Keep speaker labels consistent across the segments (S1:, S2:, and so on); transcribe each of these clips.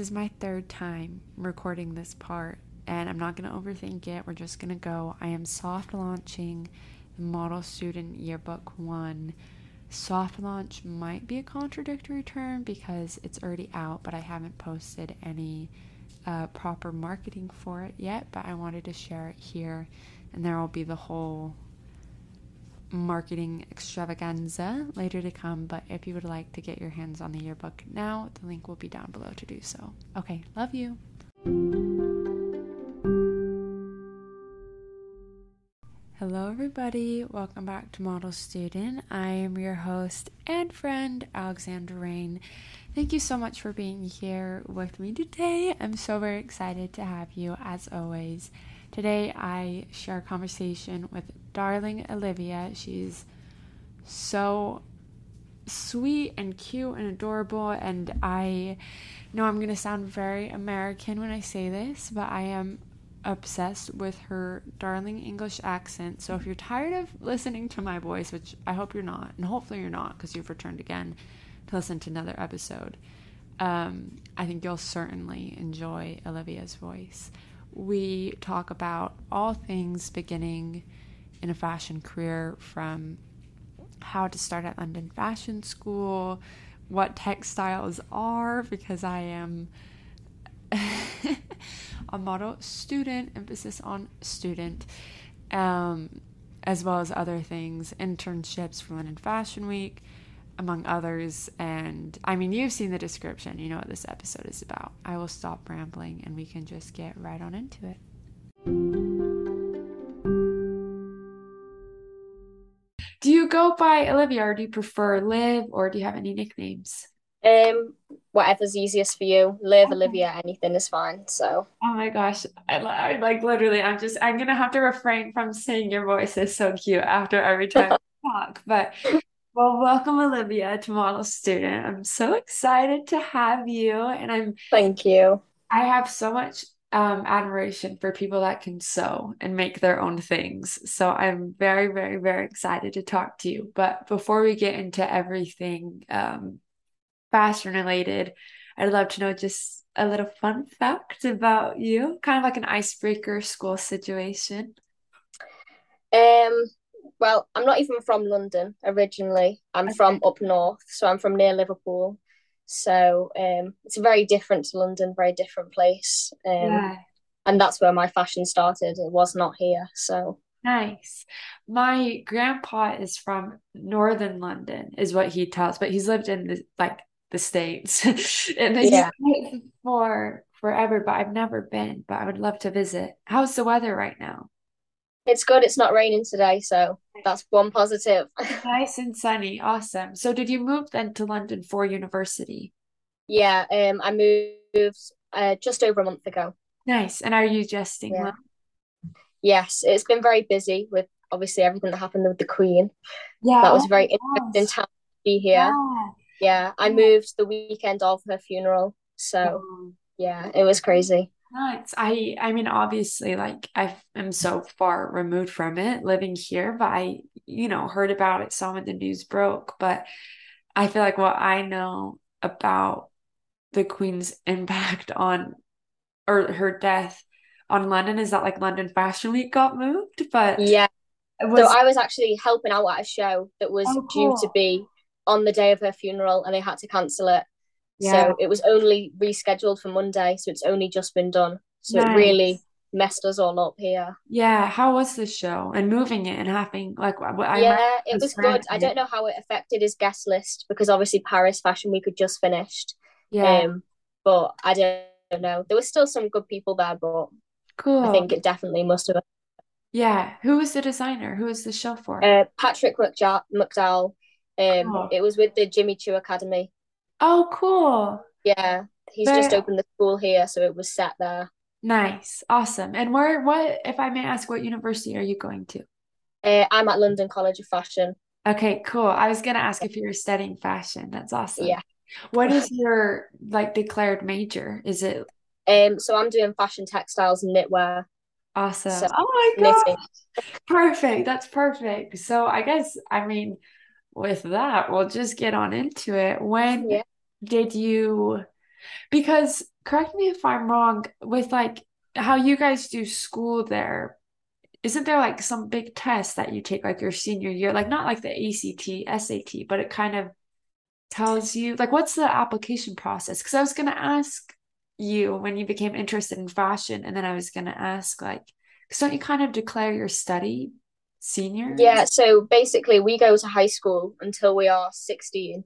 S1: this is my third time recording this part, and I'm not going to overthink it. We're just going to go. I am soft launching the Model Student Yearbook 1. Soft launch might be a contradictory term because it's already out, but I haven't posted any uh, proper marketing for it yet. But I wanted to share it here, and there will be the whole marketing extravaganza later to come. But if you would like to get your hands on the yearbook now, the link will be down below to do so. Okay, love you. Hello, everybody. Welcome back to Model Student. I am your host and friend, Alexandra Rain. Thank you so much for being here with me today. I'm so very excited to have you, as always. Today, I share a conversation with darling Olivia. She's so sweet and cute and adorable, and I know I'm going to sound very American when I say this, but I am obsessed with her darling English accent. So if you're tired of listening to my voice, which I hope you're not, and hopefully you're not because you've returned again to listen to another episode, um, I think you'll certainly enjoy Olivia's voice we talk about all things beginning in a fashion career from how to start at London Fashion School, what textiles are, because I am a model student, emphasis on student, um, as well as other things, internships for London Fashion Week, among others. And I mean, you've seen the description, you know what this episode is about. I will stop rambling and we can just get right on into it. Do you go by Olivia or do you prefer Liv or do you have any nicknames?
S2: Um, whatever's easiest for you. Liv, okay. Olivia, anything is fine. So.
S1: Oh my gosh, I, I like literally. I'm just. I'm gonna have to refrain from saying your voice is so cute after every time we talk. But well, welcome, Olivia, to Model Student. I'm so excited to have you, and I'm
S2: Thank you.
S1: I have so much um, admiration for people that can sew and make their own things. So I'm very, very, very excited to talk to you. But before we get into everything um, fashion related, I'd love to know just a little fun fact about you, kind of like an icebreaker school situation.
S2: Um, well, I'm not even from London originally. I'm okay. from up north, so I'm from near Liverpool. So um, it's very different to London, very different place. Um, yeah. And that's where my fashion started. It was not here. So
S1: nice. My grandpa is from northern London, is what he tells, but he's lived in the like the states and yeah. for forever. But I've never been. But I would love to visit. How's the weather right now?
S2: It's good. It's not raining today, so that's one positive.
S1: nice and sunny. Awesome. So did you move then to London for university?
S2: Yeah, um I moved uh just over a month ago.
S1: Nice. And are you adjusting
S2: yeah. Yes, it's been very busy with obviously everything that happened with the Queen. Yeah. That was very oh, interesting time to be here. Yeah. yeah. I moved the weekend of her funeral. So yeah, it was crazy.
S1: Nice. I I mean obviously like I am so far removed from it living here, but I you know heard about it some when the news broke. But I feel like what I know about the Queen's impact on or her death on London is that like London Fashion Week got moved, but
S2: yeah. Was... So I was actually helping out at a show that was oh, cool. due to be on the day of her funeral and they had to cancel it. Yeah. So it was only rescheduled for Monday, so it's only just been done. So nice. it really messed us all up here.
S1: Yeah, how was the show and moving it and having like I
S2: yeah, it was good. I don't know how it affected his guest list because obviously Paris Fashion Week had just finished. Yeah, um, but I don't know. There was still some good people there, but cool. I think it definitely must have.
S1: Yeah, who was the designer? Who was the show for?
S2: Uh, Patrick McDowell. Um, oh. it was with the Jimmy Choo Academy.
S1: Oh, cool.
S2: Yeah, he's Very... just opened the school here, so it was set there.
S1: Nice, awesome. And where, what, if I may ask, what university are you going to?
S2: Uh, I'm at London College of Fashion.
S1: Okay, cool. I was gonna ask if you were studying fashion. That's awesome.
S2: Yeah.
S1: What is your like declared major? Is it?
S2: Um. So I'm doing fashion, textiles, and knitwear.
S1: Awesome. So, oh my god. Perfect. That's perfect. So I guess I mean, with that, we'll just get on into it. When yeah did you because correct me if I'm wrong, with like how you guys do school there, isn't there like some big test that you take like your senior year? Like not like the ACT, SAT, but it kind of tells you like what's the application process? Because I was gonna ask you when you became interested in fashion, and then I was gonna ask like, because don't you kind of declare your study senior?
S2: Yeah, so basically we go to high school until we are 16.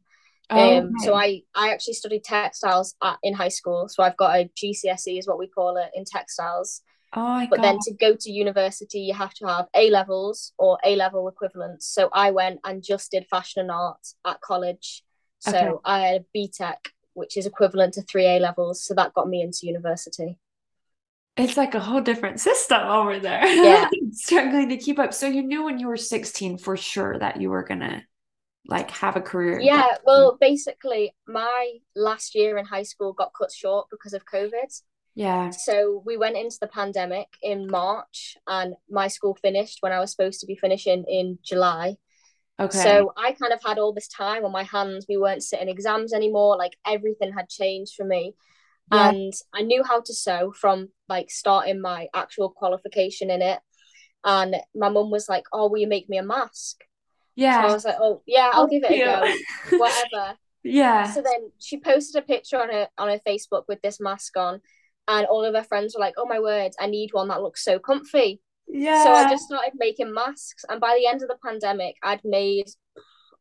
S1: Oh,
S2: Um, so. I I actually studied textiles at, in high school. So I've got a GCSE is what we call it in textiles.
S1: Oh
S2: But
S1: God.
S2: then to go to university, you have to have A levels or A level equivalents. So I went and just did fashion and art at college.
S1: Okay.
S2: So I had a BTEC, which is equivalent to three A levels. So that got me into university.
S1: It's like a whole different system over there.
S2: Yeah.
S1: Struggling to keep up. So you knew when you were 16 for sure that you were gonna like have a career
S2: Yeah, well, basically, my last year in high school got cut short because of COVID.
S1: Yeah.
S2: So we went into the pandemic in March, and my school finished when I was supposed to be finishing in July.
S1: Okay.
S2: So I kind of had all this time on my hands. We weren't sitting exams anymore. Like everything had changed for me.
S1: Yeah.
S2: And I knew how to sew from like starting my actual qualification in it. And my mum was like, Oh, will you make me a mask? So I was like, Oh, yeah, I'll
S1: Oh,
S2: give it a go. Whatever.
S1: Yeah.
S2: So then she posted a picture on her on her Facebook with this mask on, and all of her friends were like, "Oh my word, I need one that looks so comfy." Yeah. So I just started making masks, and by the end of the pandemic, I'd made,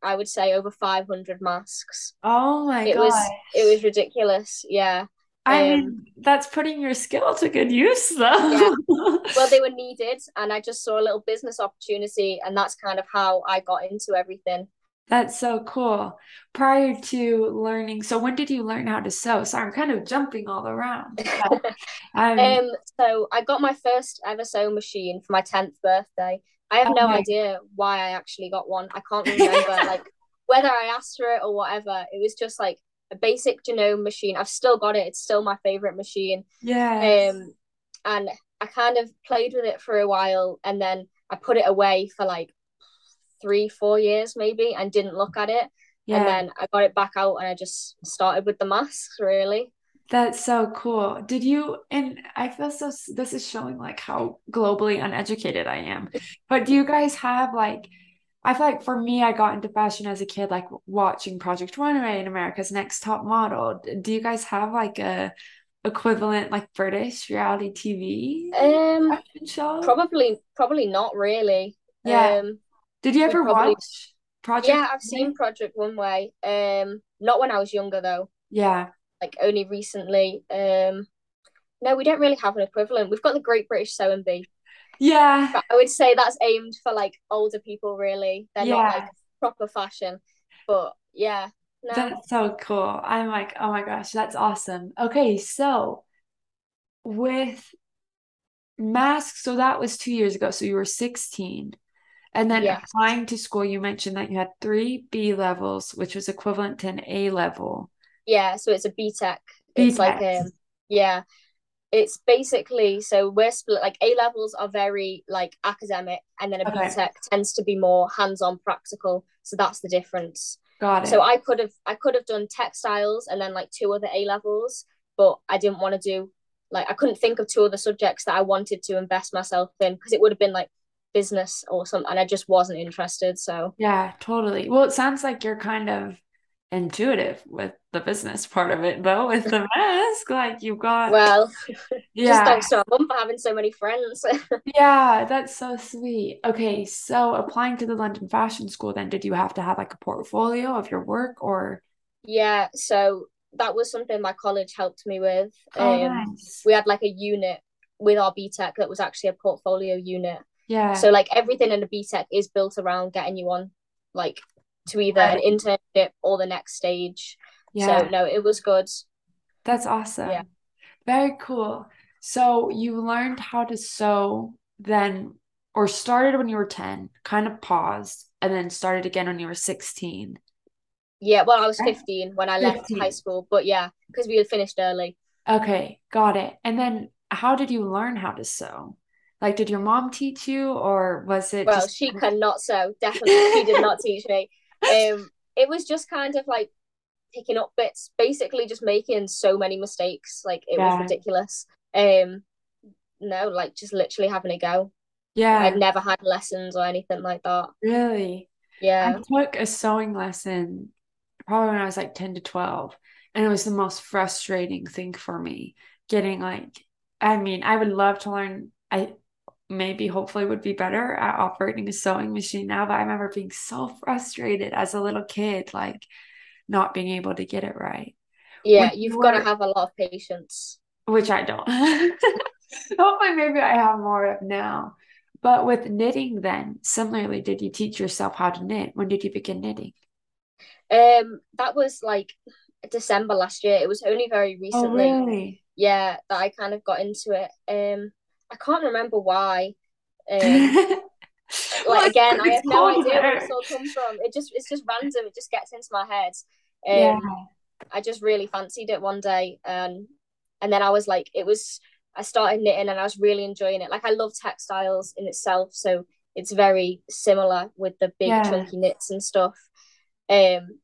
S2: I would say, over five hundred masks.
S1: Oh my
S2: It was it was ridiculous. Yeah.
S1: I
S2: Um.
S1: mean, that's putting your skill to good use
S2: Yeah.
S1: though.
S2: Well, they were needed, and I just saw a little business opportunity, and that's kind of how I got into everything.
S1: That's so cool. Prior to learning, so when did you learn how to sew? Sorry, I'm kind of jumping all around, I'm
S2: Um, so I got my first ever sewing machine for my 10th birthday. I have no
S1: okay.
S2: idea why I actually got one. I can't remember like whether I asked for it or whatever. It was just like a basic Janome machine. I've still got it. It's still my favorite machine.
S1: Yeah.
S2: Um, and I kind of played with it for a while and then I put it away for like three, four years maybe and didn't look at it.
S1: Yeah.
S2: And then I got it back out and I just started with the masks really.
S1: that's so cool. Did you, and I feel so, this is showing like how globally uneducated I am. But do you guys have like, I feel like for me, I got into fashion as a kid, like watching Project Runway and America's Next Top Model. Do you guys have like a equivalent like British reality TV
S2: Um,
S1: fashion show?
S2: Probably, probably not really.
S1: Yeah.
S2: Um,
S1: Did you ever
S2: probably,
S1: watch Project
S2: yeah, I've seen Project Runway. Um, not when I was younger though,
S1: Yeah.
S2: like only recently. Um, no, we don't really have an equivalent. We've got the Great British Sewing Bee,
S1: Yeah.
S2: but I would say that's aimed for like older people. Really, they're not like proper fashion. But yeah, no,
S1: That's so cool. I'm like, oh my gosh, that's awesome. Okay, so with masks, so that was two years ago. So you were 16. And then
S2: yeah,
S1: applying to school, you mentioned that you had three B levels, which was equivalent to an A level.
S2: yeah. So it's a BTEC.
S1: B
S2: It's like
S1: tech.
S2: um, yeah. It's basically so we're split like A levels are very like academic and then a B
S1: Okay,
S2: Tech tends to be more hands-on practical. So that's the difference.
S1: got it. So.
S2: I could have I could have done textiles and then like two other A levels, but I didn't want to do like I couldn't think of two other subjects that I wanted to invest myself in because it would have been like business or something and I just wasn't interested. So
S1: Yeah, totally. Well, it sounds like you're kind of intuitive with the business part of it, though, with the mask. Like you've got,
S2: well, just
S1: yeah,
S2: thanks to my mum for having so many friends.
S1: yeah, that's so sweet. Okay, so applying to the London Fashion School, then did you have to have like a portfolio of your work or?
S2: yeah, so that was something my college helped me with.
S1: Oh,
S2: Um,
S1: nice.
S2: we had like a unit with our BTEC that was actually a portfolio unit.
S1: Yeah,
S2: So like everything in a BTEC is built around getting you on like to either an internship or the next stage.
S1: Yeah.
S2: So no, it was good.
S1: that's awesome. Yeah. Very cool. So you learned how to sew then, or started when you were 10, kind of paused, and then started again when you were 16.
S2: Yeah, well, I was 15 when I left high school, but yeah, because we had finished early.
S1: Okay, got it. And then how did you learn how to sew? Like, did your mom teach you, or was it
S2: Well,
S1: just
S2: she cannot sew. Definitely, she did not teach me. Um, it was just kind of like picking up bits, basically just making so many mistakes. Like it
S1: Yeah.
S2: was ridiculous. Um, no, like just literally having a go.
S1: Yeah,
S2: I'd never had lessons or anything like that.
S1: really.
S2: Yeah.
S1: I took a sewing lesson probably when I was like 10 to 12, and it was the most frustrating thing for me. Getting like, I mean, I would love to learn. I maybe hopefully would be better at operating a sewing machine now, but I remember being so frustrated as a little kid, like not being able to get it right.
S2: Yeah, you've got to have a lot of patience.
S1: which I don't. Hopefully, maybe I have more of now. But with knitting, then, similarly, did you teach yourself how to knit? When did you begin knitting?
S2: Um, that was like December last year. It was only very
S1: Oh,
S2: recently,
S1: really?
S2: yeah, that I kind of got into it. Um, I can't remember why. Um, like again, I have no idea where
S1: there.
S2: it's all comes from. It just it's just random. It just gets into my head.
S1: Yeah.
S2: Um, I just really fancied it one day, and and then I was like, it was. I started knitting, and I was really enjoying it. Like I love textiles in itself, so it's very similar with the big
S1: Yeah.
S2: chunky knits and stuff. Um,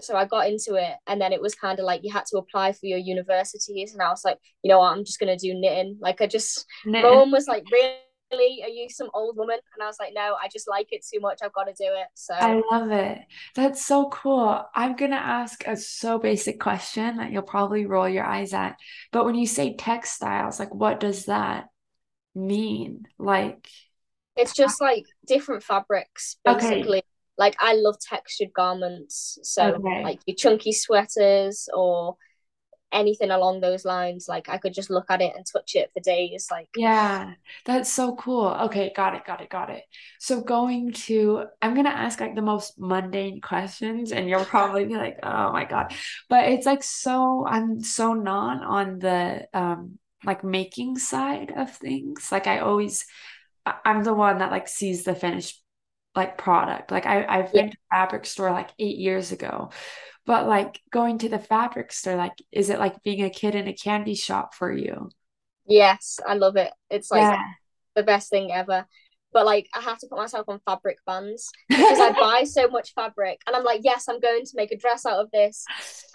S2: so I got into it, and then it was kind of like you had to apply for your universities, and I was like, you know what, I'm just gonna do knitting. Like I just,
S1: Knitting.
S2: mum was like, really, are you some old woman? And I was like, no, I just like it too much. I've got to do it. So
S1: I love it. That's so cool. I'm gonna ask a so basic question that you'll probably roll your eyes at. But when you say textiles, like what does that mean? Like,
S2: it's just like different fabrics,
S1: okay,
S2: basically. Like I love textured garments, so
S1: okay.
S2: like your chunky sweaters or anything along those lines. Like I could just look at it and touch it for days. Like
S1: Yeah, that's so cool. Okay, got it, got it, got it. So going to, I'm gonna ask like the most mundane questions, and you'll probably be like, "Oh my God," but it's like so, I'm so not on the um like making side of things. Like I always, I'm the one that like sees the finished like product. Like I I've
S2: yeah,
S1: been to fabric store like eight years ago, but like going to the fabric store, like is it like being a kid in a candy shop for you?
S2: yes, I love it. It's like
S1: Yeah.
S2: the best thing ever. But like I have to put myself on fabric bands because I buy so much fabric and I'm like, yes, I'm going to make a dress out of this.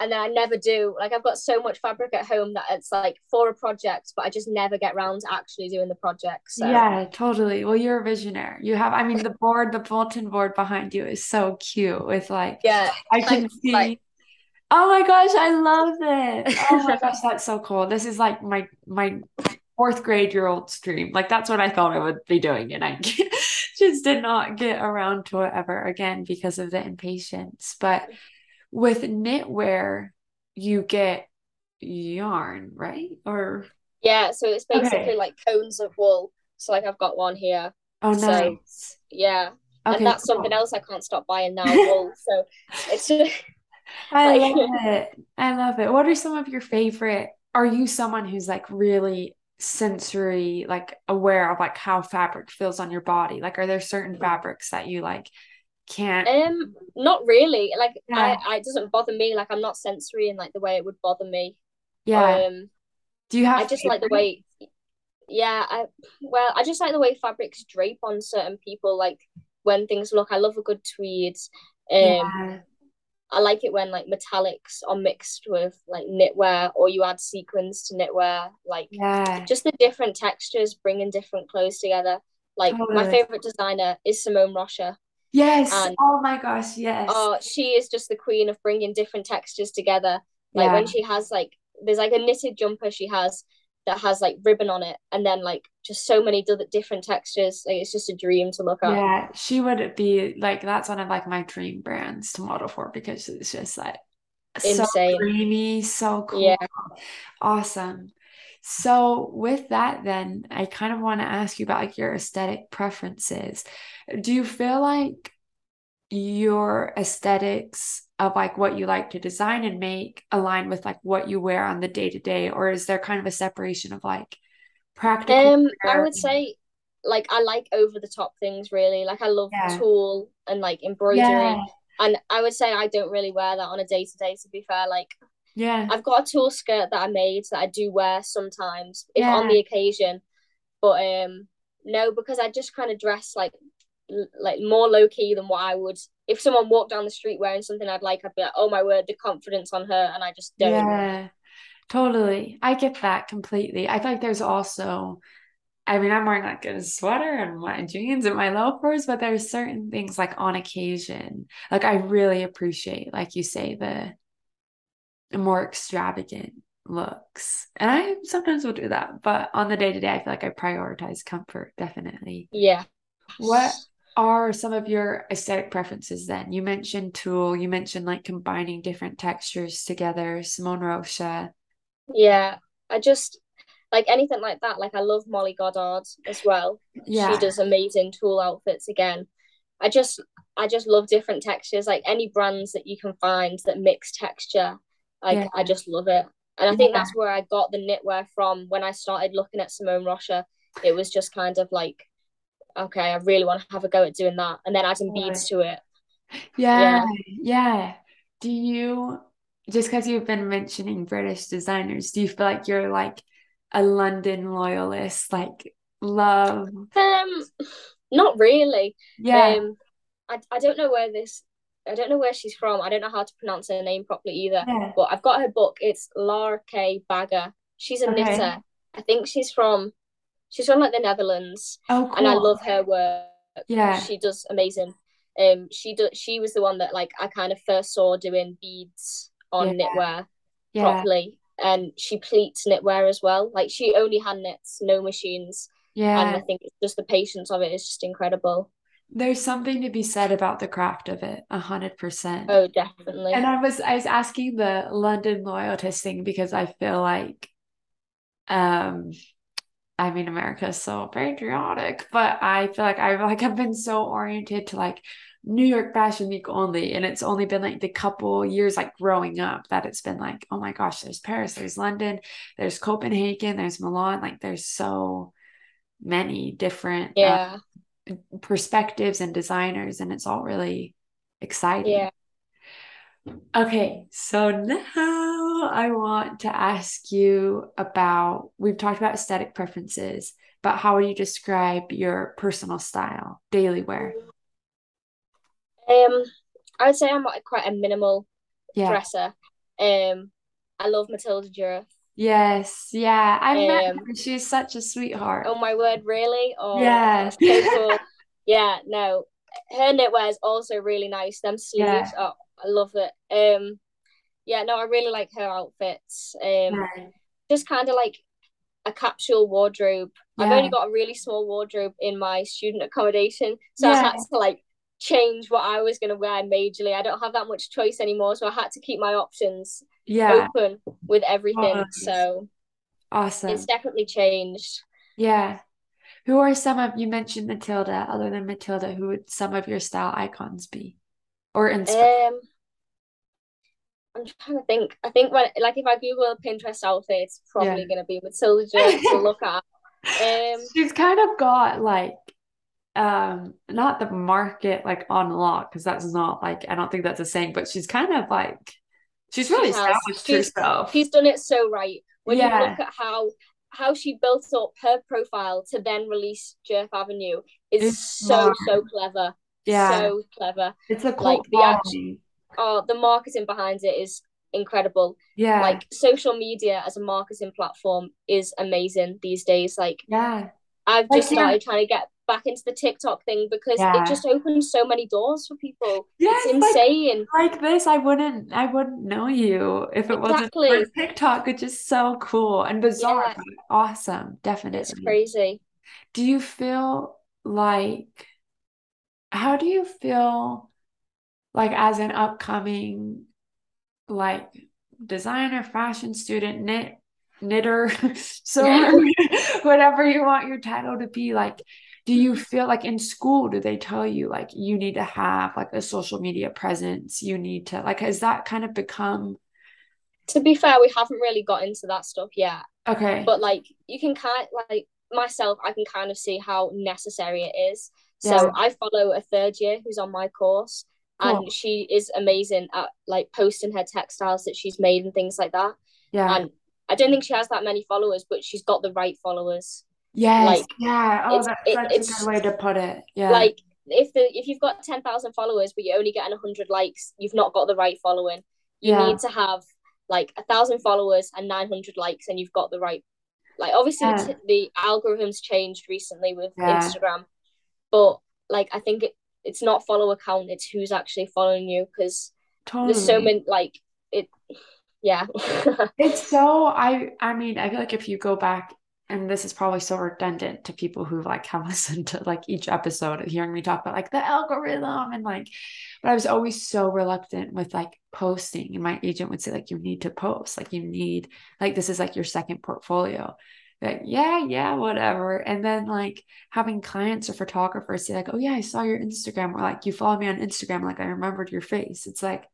S2: And then I never do. Like I've got so much fabric at home that it's like for a project, but I just never get around to actually doing the project. So
S1: Yeah, totally. Well, you're a visionary. You have, I mean, the board, the bulletin board behind you is so cute with like,
S2: yeah,
S1: I can.
S2: Like
S1: see, oh my gosh, I love it. Oh my gosh, that's so cool. This is like my my fourth grade year old's dream. Like that's what I thought I would be doing, and I just did not get around to it ever again because of the impatience. But with knitwear, you get yarn, right? Or
S2: yeah, so it's basically
S1: okay.
S2: like cones of wool. So like I've got one here.
S1: Oh,
S2: So
S1: nice.
S2: yeah. And
S1: Okay,
S2: that's something else I can't stop buying now, wool. So it's just
S1: I
S2: like
S1: love it. I love it. What are some of your favorite? Are you someone who's like really sensory, like aware of like how fabric feels on your body? Like, are there certain fabrics that you like can't?
S2: um not really. Like I,
S1: Yeah,
S2: I it doesn't bother me. Like I'm not sensory in like the way it would bother me.
S1: yeah.
S2: Um
S1: Do you have I
S2: just like the way yeah, I well, I just like the way fabrics drape on certain people, like when things look I love a good tweed. Um
S1: Yeah,
S2: I like it when like metallics are mixed with like knitwear or you add sequins to knitwear. Like
S1: yeah,
S2: just the different textures bringing different clothes together. Like my favorite designer is Simone Rocha,
S1: Yes.
S2: and
S1: Oh my gosh, yes.
S2: uh, she is just the queen of bringing different textures together. Like
S1: Yeah,
S2: when she has like there's like a knitted jumper she has that has like ribbon on it, and then like just so many different textures. Like it's just a dream to look at.
S1: yeah. She would be like that's one of like my dream brands to model for because it's just like so
S2: Insane.
S1: dreamy, so
S2: Yeah.
S1: Awesome. So with that, then I kind of want to ask you about like your aesthetic preferences. Do you feel like your aesthetics of like what you like to design and make align with like what you wear on the day to day, or is there kind of a separation of like practical
S2: Um, I would say like I like over the top things really. Like I love
S1: Yeah.
S2: tulle and like embroidery.
S1: Yeah.
S2: And I would say I don't really wear that on a day to day, to be fair. Like
S1: Yeah.
S2: I've got a tulle skirt that I made that I do wear sometimes if on the occasion. But um no, because I just kind of dress like like more low key than what I would. If someone walked down the street wearing something I'd like, I'd be like, oh my word, the confidence on her, and I just don't.
S1: Yeah, totally. I get that completely. I feel like there's also, I mean, I'm wearing like a sweater and my jeans and my loafers, but there's certain things like on occasion, like I really appreciate, like you say, the more extravagant looks. And I sometimes will do that, but on the day to day, I feel like I prioritize comfort, definitely.
S2: Yeah.
S1: What are some of your aesthetic preferences then? You mentioned tulle, you mentioned like combining different textures together, Simone Rocha.
S2: Yeah, I just like anything like that. Like I love Molly Goddard as well.
S1: Yeah.
S2: She does amazing tulle outfits again. I just I just love different textures. Like any brands that you can find that mix texture, like
S1: Yeah.
S2: I just love it. And I think
S1: Yeah.
S2: that's where I got the knitwear from when I started looking at Simone Rocha. It was just kind of like, okay, I really want to have a go at doing that, and then adding beads to it.
S1: Yeah,
S2: Yeah.
S1: yeah. Do you, just because you've been mentioning British designers, do you feel like you're like a London loyalist? Like, love,
S2: Um, not really.
S1: yeah,
S2: Um, I I don't know where this. I don't know where she's from. I don't know how to pronounce her name properly either.
S1: yeah.
S2: But I've got her book. It's Lærke Bagger. She's a
S1: Okay.
S2: knitter. I think she's from. She's from like the Netherlands,
S1: Oh,
S2: and I love her work.
S1: Yeah,
S2: She does amazing. Um, she do, She was the one that like I kind of first saw doing beads on
S1: yeah,
S2: knitwear
S1: yeah,
S2: properly, and she pleats knitwear as well. Like she only hand knits, no machines, Yeah, and I think it's just the patience of it is just incredible.
S1: There's something to be said about the craft of it, a hundred percent.
S2: Oh, definitely. And.
S1: I was I was asking the London loyalist thing because I feel like um I mean America is so patriotic, but I feel like I've like I've been so oriented to like New York Fashion Week only, and it's only been like the couple years like growing up that it's been like, oh my gosh, there's Paris, there's London, there's Copenhagen, there's Milan, like there's so many different uh,
S2: Yeah,
S1: perspectives and designers, and it's all really exciting.
S2: yeah.
S1: Okay, so now I want to ask you about, we've talked about aesthetic preferences, but how would you describe your personal style, daily wear?
S2: Um, I would say I'm like quite a minimal
S1: Yeah.
S2: dresser. Um, I love Matilda Djerf.
S1: Yes, yeah. I met
S2: Um,
S1: her. She's such a sweetheart.
S2: oh my word, really? Oh,
S1: Yeah.
S2: so cool. Yeah, no, her knitwear is also really nice. Them
S1: Yeah.
S2: sleeves, oh, I love it. Um, yeah, no, I really like her outfits. Um,
S1: Yeah.
S2: just kind of like a capsule wardrobe. I've only got a really small wardrobe in my student accommodation, so I had to like change what I was gonna wear majorly. I don't have that much choice anymore, so I had to keep my options
S1: Yeah.
S2: open with everything.
S1: Nice.
S2: So
S1: Awesome.
S2: it's definitely changed.
S1: Yeah. Who are some of, you mentioned Matilda, other than Matilda, who would some of your style icons be? Or inspire?
S2: Um, I'm trying to think. I think when like if I Google Pinterest outfit, it's
S1: Yeah.
S2: probably gonna be Matilda Djerf to look at. Um,
S1: She's kind of got like um not the market like on lock because that's not like I don't think that's a saying, but she's kind of like she's really
S2: has.
S1: established
S2: She's
S1: herself.
S2: she's done it so right. When you look at how how she built up her profile to then release Djerf Avenue is
S1: it's
S2: so
S1: smart.
S2: so clever.
S1: Yeah,
S2: So clever.
S1: it's a
S2: Like
S1: cult
S2: the act
S1: following.
S2: Oh the marketing behind it is incredible.
S1: Yeah,
S2: Like social media as a marketing platform is amazing these days. Like
S1: yeah.
S2: I've just
S1: you're
S2: started trying to get back into the TikTok thing because it just opens so many doors for people. It's
S1: Yes, like
S2: insane.
S1: like this, I wouldn't I wouldn't know you if it wasn't for TikTok, which is so cool and bizarre,
S2: Yeah,
S1: awesome,
S2: it's
S1: definitely.
S2: crazy.
S1: Do you feel like how do you feel like as an upcoming like designer, fashion student, knit knitter, so whatever you want your title to be, like, do you mm-hmm. feel like in school, do they tell you like you need to have like a social media presence? You need to like, has that kind of become
S2: To be fair, we haven't really got into that stuff yet.
S1: okay?
S2: But like you can kind like myself, I can kind of see how necessary it is.
S1: Yeah,
S2: So I follow a third year who's on my course,
S1: cool.
S2: and she is amazing at like posting her textiles that she's made and things like that.
S1: Yeah.
S2: And I don't think she has that many followers, but she's got the right followers.
S1: Yes.
S2: Like
S1: Yeah. Oh,
S2: it's
S1: that's
S2: it,
S1: such a good way to put it. Yeah.
S2: like if the if you've got ten thousand followers but you're only getting hundred likes, you've not got the right following. You yeah. need to have like a thousand followers and nine hundred likes, and you've got the right. Like obviously yeah. the, the, algorithms changed recently with yeah. Instagram, but like I think it, it's not follow account it's who's actually following you because totally. there's so many like it. Yeah,
S1: it's so I I mean I feel like if you go back and this is probably so redundant to people who like have listened to like each episode hearing me talk about like the algorithm and like but I was always so reluctant with like posting and my agent would say like you need to post like you need like this is like your second portfolio like yeah yeah whatever and then like having clients or photographers say like oh yeah I saw your Instagram or like you follow me on Instagram like I remembered your face it's like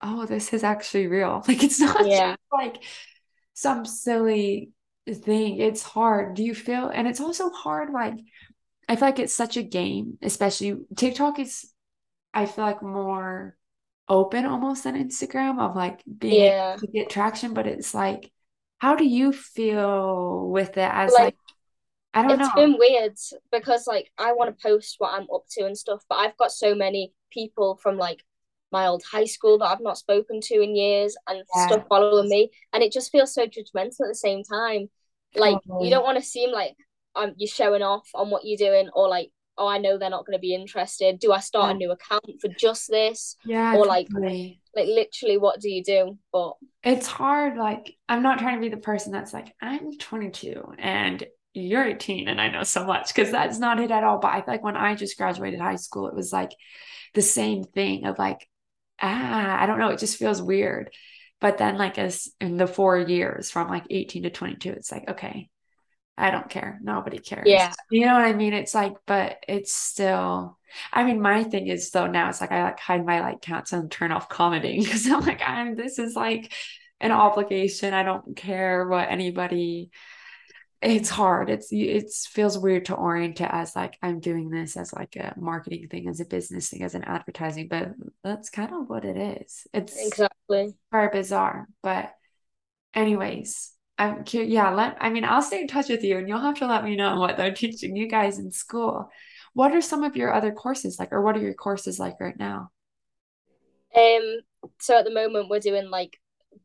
S1: oh this is actually real like it's not yeah. just like some silly thing. It's hard. Do you feel, and it's also hard, like, I feel like it's such a game, especially TikTok is, I feel like more open almost than Instagram of like being yeah. to get traction, but it's like, how do you feel with it as like, like I don't
S2: it's
S1: know.
S2: It's been weird because like I want to post what I'm up to and stuff, but I've got so many people from like my old high school that I've not spoken to in years and yeah. stuff following me. And it just feels so judgmental at the same time. Like you don't want to seem like um you're showing off on what you're doing or like oh I know they're not going to be interested. Do I start yeah. a new account for just this?
S1: Yeah.
S2: Or like totally. like literally what do you do? But
S1: it's hard. Like I'm not trying to be the person that's like I'm 22 and you're 18 and I know so much because that's not it at all. But I feel like when I just graduated high school, it was like the same thing of like ah, I don't know, it just feels weird. But then, like, as in the four years from like 18 to 22, it's like, okay, I don't care. Nobody cares.
S2: Yeah.
S1: You know what I mean? It's like, but it's still, I mean, my thing is though now it's like I like hide my like cats and turn off commenting because I'm like, I'm, this is like an obligation. I don't care what anybody it's hard it's it feels weird to orient it as like i'm doing this as like a marketing thing as a business thing as an advertising but that's kind of what it is it's
S2: exactly
S1: very bizarre but anyways i'm curious yeah let i mean i'll stay in touch with you and you'll have to let me know what they're teaching you guys in school what are some of your other courses like or what are your courses like right now
S2: um so at the moment we're doing like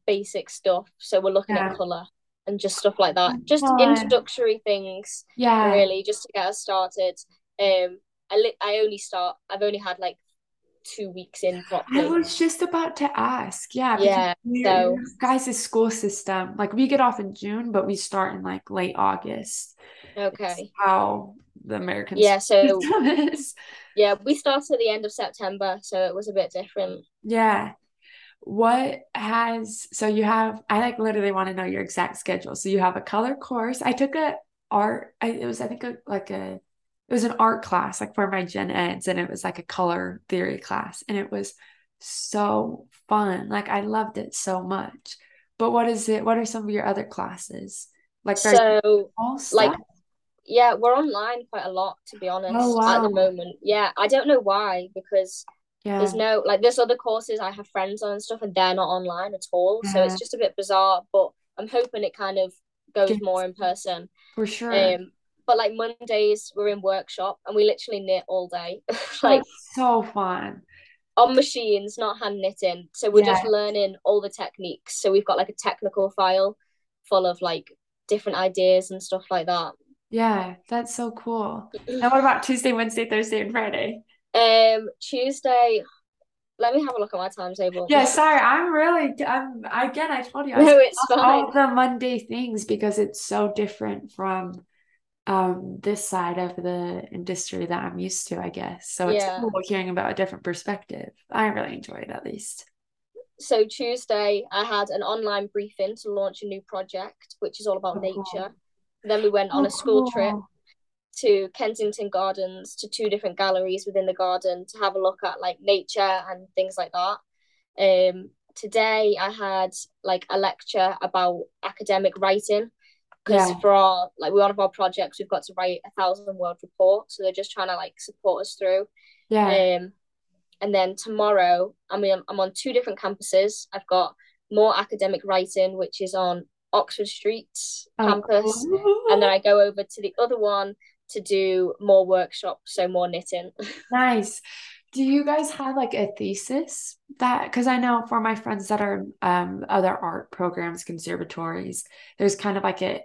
S2: basic stuff so we're looking yeah. at color and just stuff like that. Just introductory things.
S1: Yeah.
S2: Really, just to get us started. Um, I li- I only start. I've only had like two weeks in properly.
S1: I was just about to ask. Yeah.
S2: Yeah. So
S1: guys' school system, like we get off in June, but we start in like late August.
S2: Okay.
S1: It's how the American
S2: yeah. So yeah, we started at the end of September, so it was a bit different.
S1: Yeah what has so you have i like literally want to know your exact schedule so you have a color course i took a art I, it was i think a, like a it was an art class like for my gen eds and it was like a color theory class and it was so fun like i loved it so much but what is it what are some of your other classes
S2: like so like yeah we're online quite a lot to be honest oh, wow. at the moment yeah i don't know why because yeah. There's no like there's other courses I have friends on and stuff and they're not online at all. Yeah. So it's just a bit bizarre, but I'm hoping it kind of goes yes. more in person.
S1: For sure.
S2: Um but like Mondays we're in workshop and we literally knit all day. like
S1: That's so fun.
S2: On machines, not hand knitting. So we're yeah. just learning all the techniques. So we've got like a technical file full of like different ideas and stuff like that.
S1: Yeah, that's so cool. and what about Tuesday, Wednesday, Thursday, and Friday?
S2: Um, Tuesday. Let me have a look at my timetable.
S1: Yeah, sorry, I'm really. I'm again. I told you. I
S2: no, it's fine.
S1: All the Monday things because it's so different from um this side of the industry that I'm used to, I guess. So it's yeah. cool hearing about a different perspective. I really enjoy it at least.
S2: So Tuesday, I had an online briefing to launch a new project, which is all about oh, nature. Cool. Then we went on oh, a school cool. trip to Kensington Gardens to two different galleries within the garden to have a look at like nature and things like that. Um, today I had like a lecture about academic writing because yeah. for our like one of our projects we've got to write a thousand word report, so they're just trying to like support us through.
S1: Yeah.
S2: Um, and then tomorrow, I mean, I'm on two different campuses. I've got more academic writing, which is on Oxford Street oh, campus, and then I go over to the other one to do more workshops, so more knitting.
S1: Nice. Do you guys have like a thesis that because I know for my friends that are um other art programs, conservatories, there's kind of like a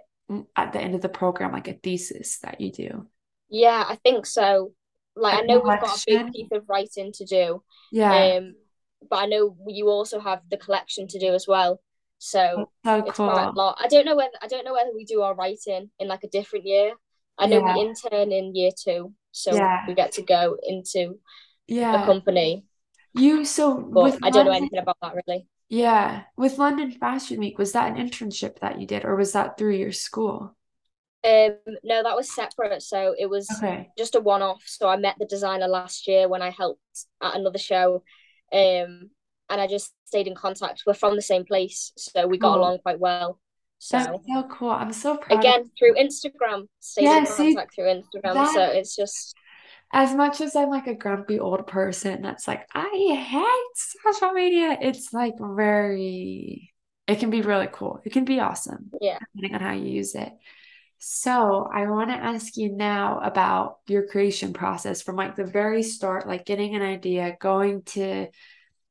S1: at the end of the program like a thesis that you do.
S2: Yeah, I think so. Like I know we've got a big piece of writing to do.
S1: Yeah,
S2: Um, but I know you also have the collection to do as well. So
S1: so
S2: it's quite a lot. I don't know whether I don't know whether we do our writing in like a different year. I know we intern in year two, so
S1: yeah,
S2: we get to go into a company,
S1: You so
S2: but I don't know anything about that really.
S1: Yeah, with London Fashion Week, was that an internship that you did, or was that through your school?
S2: Um, no, that was separate. So it was
S1: Okay.
S2: just a one-off. So I met the designer last year when I helped at another show. Um, and I just stayed in contact. We're from the same place, so we got
S1: Cool.
S2: along quite well.
S1: That's
S2: So
S1: so cool. I'm so proud
S2: again, through Instagram, stayed in
S1: Yeah, see
S2: through Instagram. So it's just
S1: as much as I'm like a grumpy old person that's like, I hate social media, it's like very, it can be really cool. It can be awesome
S2: yeah.
S1: depending on how you use it. So I want to ask you now about your creation process from like the very start, like getting an idea, going to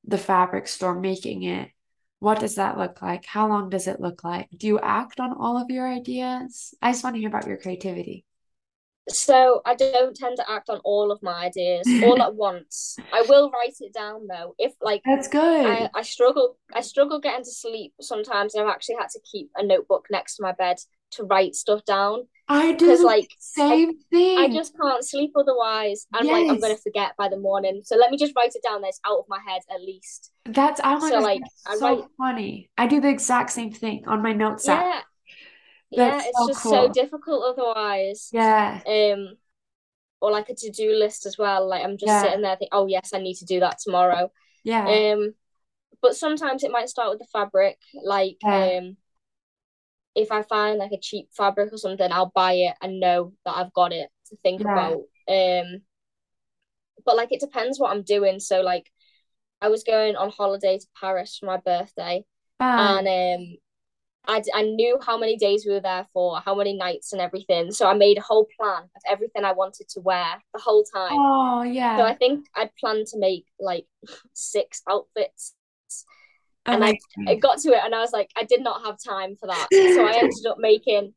S1: the fabric store, making it. What does that look like? How long does it look like? Do you act on all of your ideas? I just want to hear about your creativity.
S2: So I don't tend to act on all of my ideas all at once. I will write it down though. If like
S1: That's
S2: I,
S1: good.
S2: I struggle I struggle getting to sleep sometimes and I've actually had to keep a notebook next to my bed to write stuff down
S1: I do
S2: because like
S1: same
S2: I
S1: thing.
S2: I just can't sleep otherwise. I'm like I'm gonna forget by the morning. So let me just write it down that's out of my head at least.
S1: That's, my
S2: So like
S1: that's
S2: I write
S1: so funny. I do the exact same thing on my notes app.
S2: Yeah,
S1: That's
S2: it's
S1: so
S2: just so difficult otherwise.
S1: Yeah.
S2: Um or like a to-do list as well. Like I'm just
S1: Yeah.
S2: sitting there thinking, oh yes, I need to do that tomorrow.
S1: Yeah.
S2: Um but sometimes it might start with the fabric. Like
S1: Yeah.
S2: um if I find like a cheap fabric or something, I'll buy it and know that I've got it to think
S1: Yeah.
S2: about. Um, but like it depends what I'm doing. So like I was going on holiday to Paris for my birthday, and um, I I knew how many days we were there for, how many nights and everything. So I made a whole plan of everything I wanted to wear the whole time.
S1: Oh, yeah.
S2: So I think I'd planned to make like six outfits oh, and I, I got to it and I was like, I did not have time for that. So I ended up making,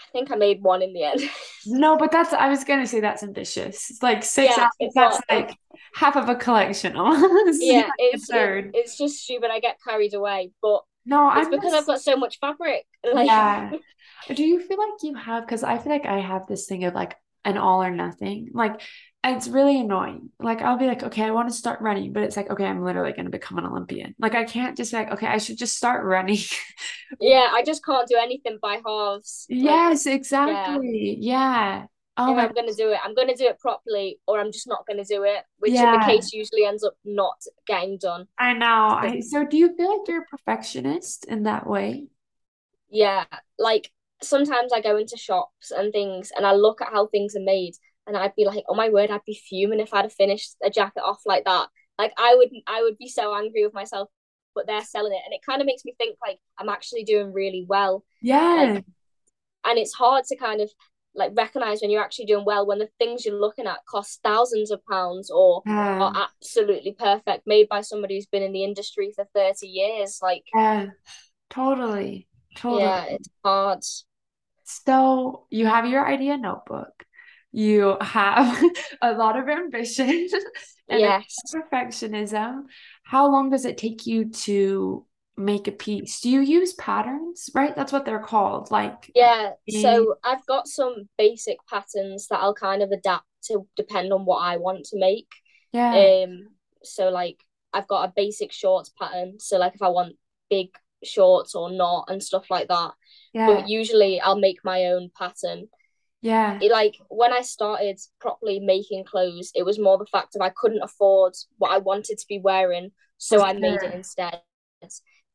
S2: I think I made one in the end.
S1: No, but that's, I was gonna say that's ambitious. It's like six
S2: yeah,
S1: outfits, that's
S2: was.
S1: like half of a collection almost.
S2: Yeah,
S1: like
S2: it's it, it's just stupid. I get carried away, but
S1: No,
S2: it's
S1: I'm
S2: because I've got so much fabric. Like,
S1: yeah. Do you feel like you have, because I feel like I have this thing of like an all or nothing. Like, it's really annoying. Like, I'll be like, okay, I want to start running, but it's like, okay, I'm literally going to become an Olympian. Like, I can't just be like, okay, I should just start running.
S2: yeah, I just can't do anything by halves. Like,
S1: Yes,
S2: yeah,
S1: exactly. Yeah. Oh
S2: if
S1: my,
S2: I'm gonna do it, I'm gonna do it properly, or I'm just not gonna do it. Which in the case usually ends up not getting done.
S1: I know. I, so do you feel like you're a perfectionist in that way?
S2: Yeah, like sometimes I go into shops and things and I look at how things are made and I'd be like, oh my word, I'd be fuming if I'd have finished a jacket off like that. Like I would I would be so angry with myself, but they're selling it. And it kind of makes me think like I'm actually doing really well.
S1: Yeah.
S2: Like and it's hard to kind of like recognize when you're actually doing well when the things you're looking at cost thousands of pounds or are absolutely perfect, made by somebody who's been in the industry for 30 years. Like,
S1: Yeah. Totally. Totally.
S2: yeah, it's hard.
S1: So you have your idea notebook. You have a lot of ambition and
S2: Yes.
S1: perfectionism. How long does it take you to make a piece? Do you use patterns, right? That's what they're called. Like,
S2: Yeah, so I've got some basic patterns that I'll kind of adapt to depend on what I want to make.
S1: yeah,
S2: Um, so like I've got a basic shorts pattern. So like if I want big shorts or not and stuff like that.
S1: yeah,
S2: But usually I'll make my own pattern.
S1: yeah,
S2: It like when I started properly making clothes, it was more the fact that I couldn't afford what I wanted to be wearing, so I made it instead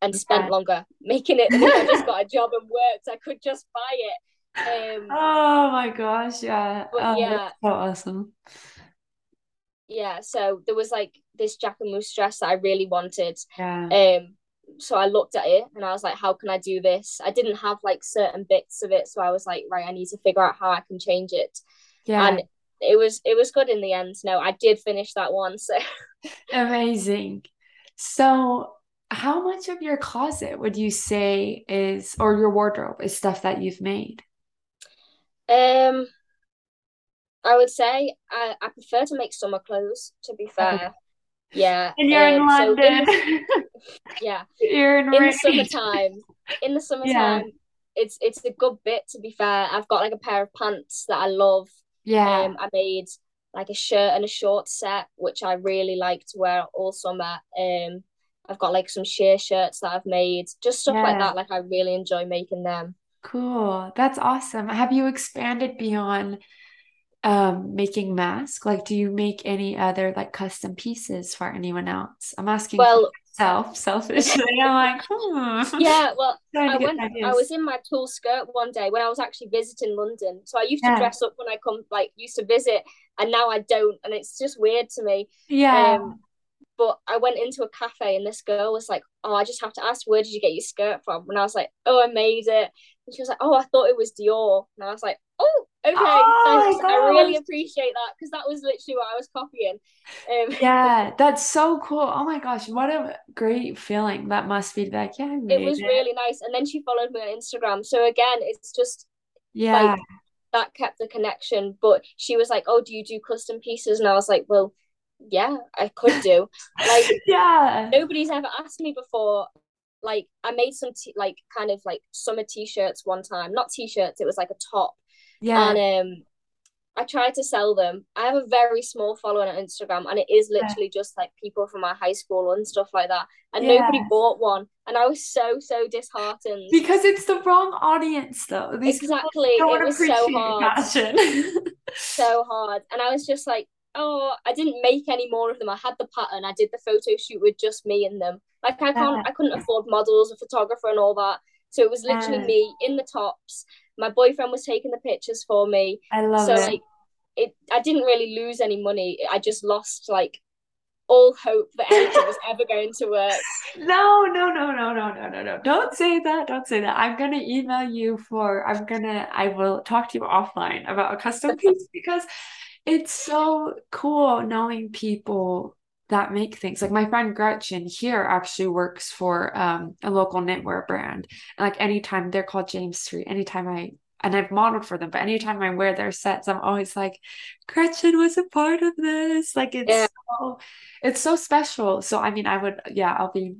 S2: and spent
S1: Yeah.
S2: longer making it I just got a job and worked. I could just buy it. Um,
S1: Oh my gosh, yeah. Oh,
S2: yeah,
S1: so awesome.
S2: yeah. So there was like this Jacquemus dress that I really wanted.
S1: Yeah.
S2: Um, so I looked at it and I was like, how can I do this? I didn't have like certain bits of it, so I was like, right, I need to figure out how I can change it. Yeah. And it was it was good in the end. No, I did finish that one. So
S1: amazing. So how much of your closet would you say is or your wardrobe is stuff that you've made?
S2: Um I would say I, I prefer to make summer clothes, to be fair. Yeah.
S1: And you're um, in London. So in,
S2: yeah.
S1: You're in,
S2: in the summertime. In the summertime, yeah. it's it's a good bit to be fair. I've got like a pair of pants that I love.
S1: Yeah.
S2: Um, I made like a shirt and a short set, which I really like to wear all summer. Um, I've got like some sheer shirts that I've made, just stuff yeah. like that. Like I really enjoy making them.
S1: Cool. That's awesome. Have you expanded beyond um making masks? Like do you make any other like custom pieces for anyone else? I'm asking well self selfishly. I'm like,
S2: hmm. Yeah, well I went I was in my tulle skirt one day when I was actually visiting London. So I used to dress up when I come like used to visit and now I don't and it's just weird to me.
S1: Yeah. Um,
S2: but I went into a cafe and this girl was like, "Oh, I just have to ask, where did you get your skirt from?" And I was like, "Oh, I made it." And she was like, "Oh, I thought it was Dior." And I was like, "Oh, okay, oh I really appreciate that because that was literally what I was copying."
S1: Um, yeah, that's so cool. Oh my gosh, what a great feeling that must be. Like, yeah,
S2: it was it. really nice. And then she followed me on Instagram. So again, it's just
S1: yeah. Like,
S2: that kept the connection. But she was like, "Oh, do you do custom pieces?" And I was like, "Well, yeah, I could do. Like,
S1: yeah,
S2: nobody's ever asked me before. Like, I made some t- like kind of like summer t-shirts one time. Not t-shirts. It was like a top.
S1: Yeah.
S2: And um, I tried to sell them. I have a very small following on Instagram, and it is literally yeah. just like people from my high school and stuff like that. And yeah. nobody bought one, and I was so so disheartened
S1: because it's the wrong audience, though.
S2: These exactly, it was so hard, so hard, and I was just like, oh, I didn't make any more of them. I had the pattern. I did the photo shoot with just me in them. Like I can't, I couldn't afford models, a photographer, and all that. So it was literally uh. me in the tops. My boyfriend was taking the pictures for me.
S1: I love so, it.
S2: like, it. I didn't really lose any money. I just lost like all hope that anything was ever going to work.
S1: No, no, no, no, no, no, no, no. Don't say that. Don't say that. I'm gonna email you for I'm gonna I will talk to you offline about a custom piece because it's so cool knowing people that make things like my friend Gretchen here actually works for um, a local knitwear brand. And like anytime they're called James Street, anytime I and I've modeled for them, but anytime I wear their sets, I'm always like, Gretchen was a part of this. Like it's yeah. so it's so special. So I mean, I would yeah, I'll be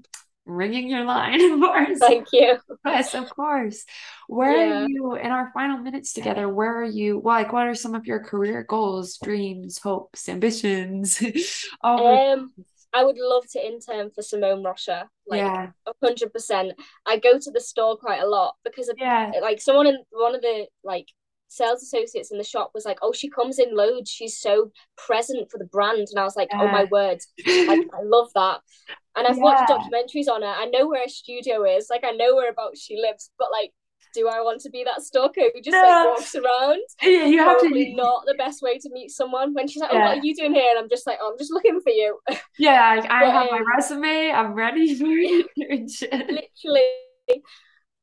S1: ringing your line, of course.
S2: Thank you.
S1: Yes, of course. Where yeah. are you in our final minutes together? Where are you? Like, what are some of your career goals, dreams, hopes, ambitions?
S2: um, I would love to intern for Simone Rocha. Like, yeah, hundred percent. I go to the store quite a lot because of,
S1: yeah,
S2: like someone in one of the like sales associates in the shop was like, "Oh, she comes in loads. She's so present for the brand." And I was like, yeah. "Oh my word, like I love that." And I've yeah. watched documentaries on her. I know where her studio is. Like I know whereabouts she lives, but like. Do I want to be that stalker who just no. like walks around?
S1: Yeah, you have
S2: Probably to. Not the best way to meet someone when she's like, "Oh, yeah. what are you doing here?" And I'm just like, "Oh, I'm just looking for you."
S1: Yeah, I, I but, have um, my resume. I'm ready for you.
S2: literally,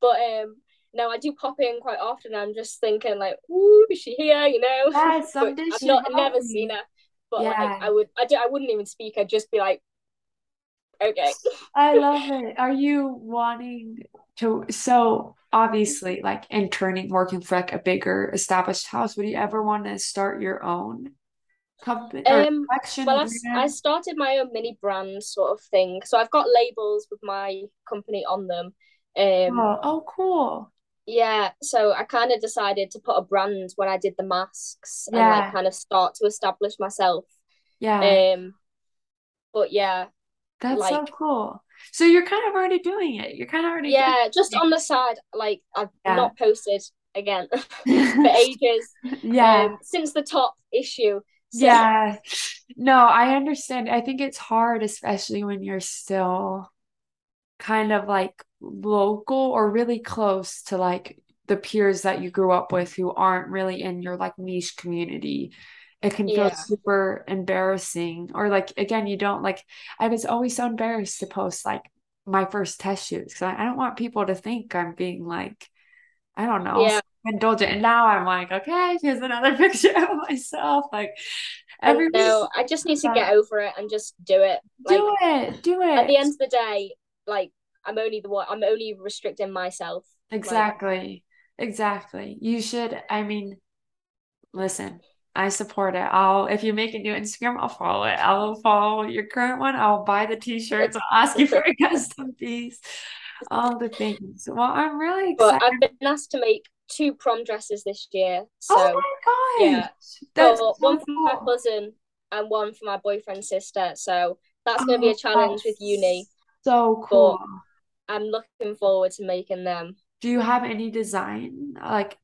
S2: but um, no, I do pop in quite often. I'm just thinking like, "Ooh, is she here?" You know.
S1: Yeah, someday
S2: I've not never seen her, but yeah. like I would, I, do, I wouldn't even speak. I'd just be like, "Okay."
S1: I love it. Are you wanting to? So obviously, like interning, working for like a bigger established house. Would you ever want to start your own? Company,
S2: um, well, I, I started my own mini brand sort of thing. So I've got labels with my company on them. Um,
S1: oh, oh, cool
S2: yeah so i kind of decided to put a brand when i did the masks yeah. and like kind of start to establish myself.
S1: Yeah.
S2: Um but yeah
S1: that's like, so cool. So you're kind of already doing it. You're kind of already
S2: yeah just on the side like i've yeah. not posted again for ages
S1: yeah.
S2: um, since the top issue.
S1: So. yeah. No i understand. I think it's hard especially when you're still kind of like local or really close to like the peers that you grew up with who aren't really in your like niche community it can feel yeah. super embarrassing or like again you don't like i was always so embarrassed to post like my first test shoots because I, I don't want people to think I'm being like, I don't know,
S2: Yeah.
S1: indulgent. And now I'm like, okay, here's another picture of myself. Like every
S2: know. I just need to get over it and just do it. Like
S1: do it, do it.
S2: at the end of the day, like I'm only the one. I'm only restricting myself. Like,
S1: Exactly. Exactly. You should, I mean, listen, I support it. I'll, if you make a new Instagram, I'll follow it. I'll follow your current one. I'll buy the t-shirts. I'll ask you for a custom piece. All the things. Well, I'm really.
S2: But I've been asked to make two prom dresses this year. Oh so
S1: Oh my
S2: yeah.
S1: That's
S2: but
S1: so
S2: one for my cousin and one for my boyfriend's sister. So that's gonna be
S1: Oh,
S2: a challenge with uni.
S1: So cool.
S2: I'm looking forward to making them.
S1: Do you have any design like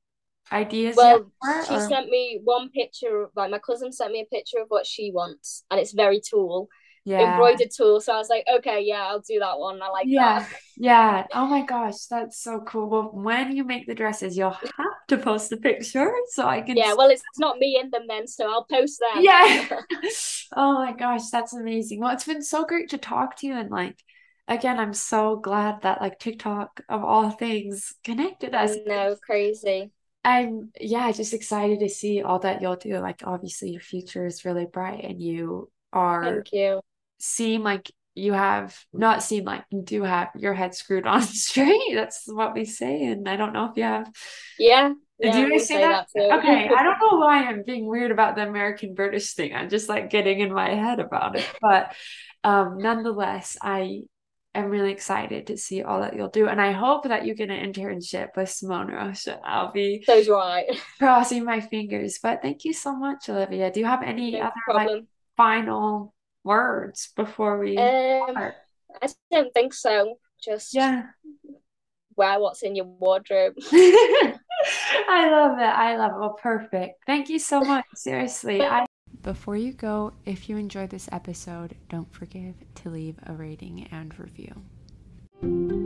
S1: ideas
S2: Well,
S1: yet
S2: she
S1: or-
S2: sent me one picture. Like my cousin sent me a picture of what she wants, and it's very tulle,
S1: yeah.
S2: embroidered tulle. So I was like, okay, yeah, I'll do that one. I like
S1: Yeah,
S2: that.
S1: yeah. Oh my gosh, that's so cool. Well, when you make the dresses, you'll have to post the picture so I can
S2: Yeah, well, it's not me in them then, so I'll post them.
S1: Yeah. Oh my gosh, that's amazing. Well, it's been so great to talk to you and like again, I'm so glad that like TikTok of all things connected us.
S2: no, crazy.
S1: I'm yeah, just excited to see all that you'll do. Like obviously your future is really bright and you are
S2: Thank you.
S1: seem like you have not seem like you do have your head screwed on straight. That's what we say, and I don't know if you have.
S2: Yeah. Yeah,
S1: Do you guys say
S2: say
S1: that?
S2: that.
S1: Okay, I don't know why I'm being weird about the American British thing. I'm just like getting in my head about it. But um, nonetheless, I am really excited to see all that you'll do, and I hope that you get an internship with Simone Rocha. I'll be
S2: So do I.
S1: crossing my fingers. But thank you so much, Olivia. Do you have any
S2: No
S1: other like final words before we
S2: Um,
S1: start?
S2: I don't think so. Just
S1: Yeah.
S2: wear what's in your wardrobe.
S1: I love it. I love it. Well, perfect. Thank you so much. Seriously. I Before you go, if you enjoyed this episode, don't forget to leave a rating and review.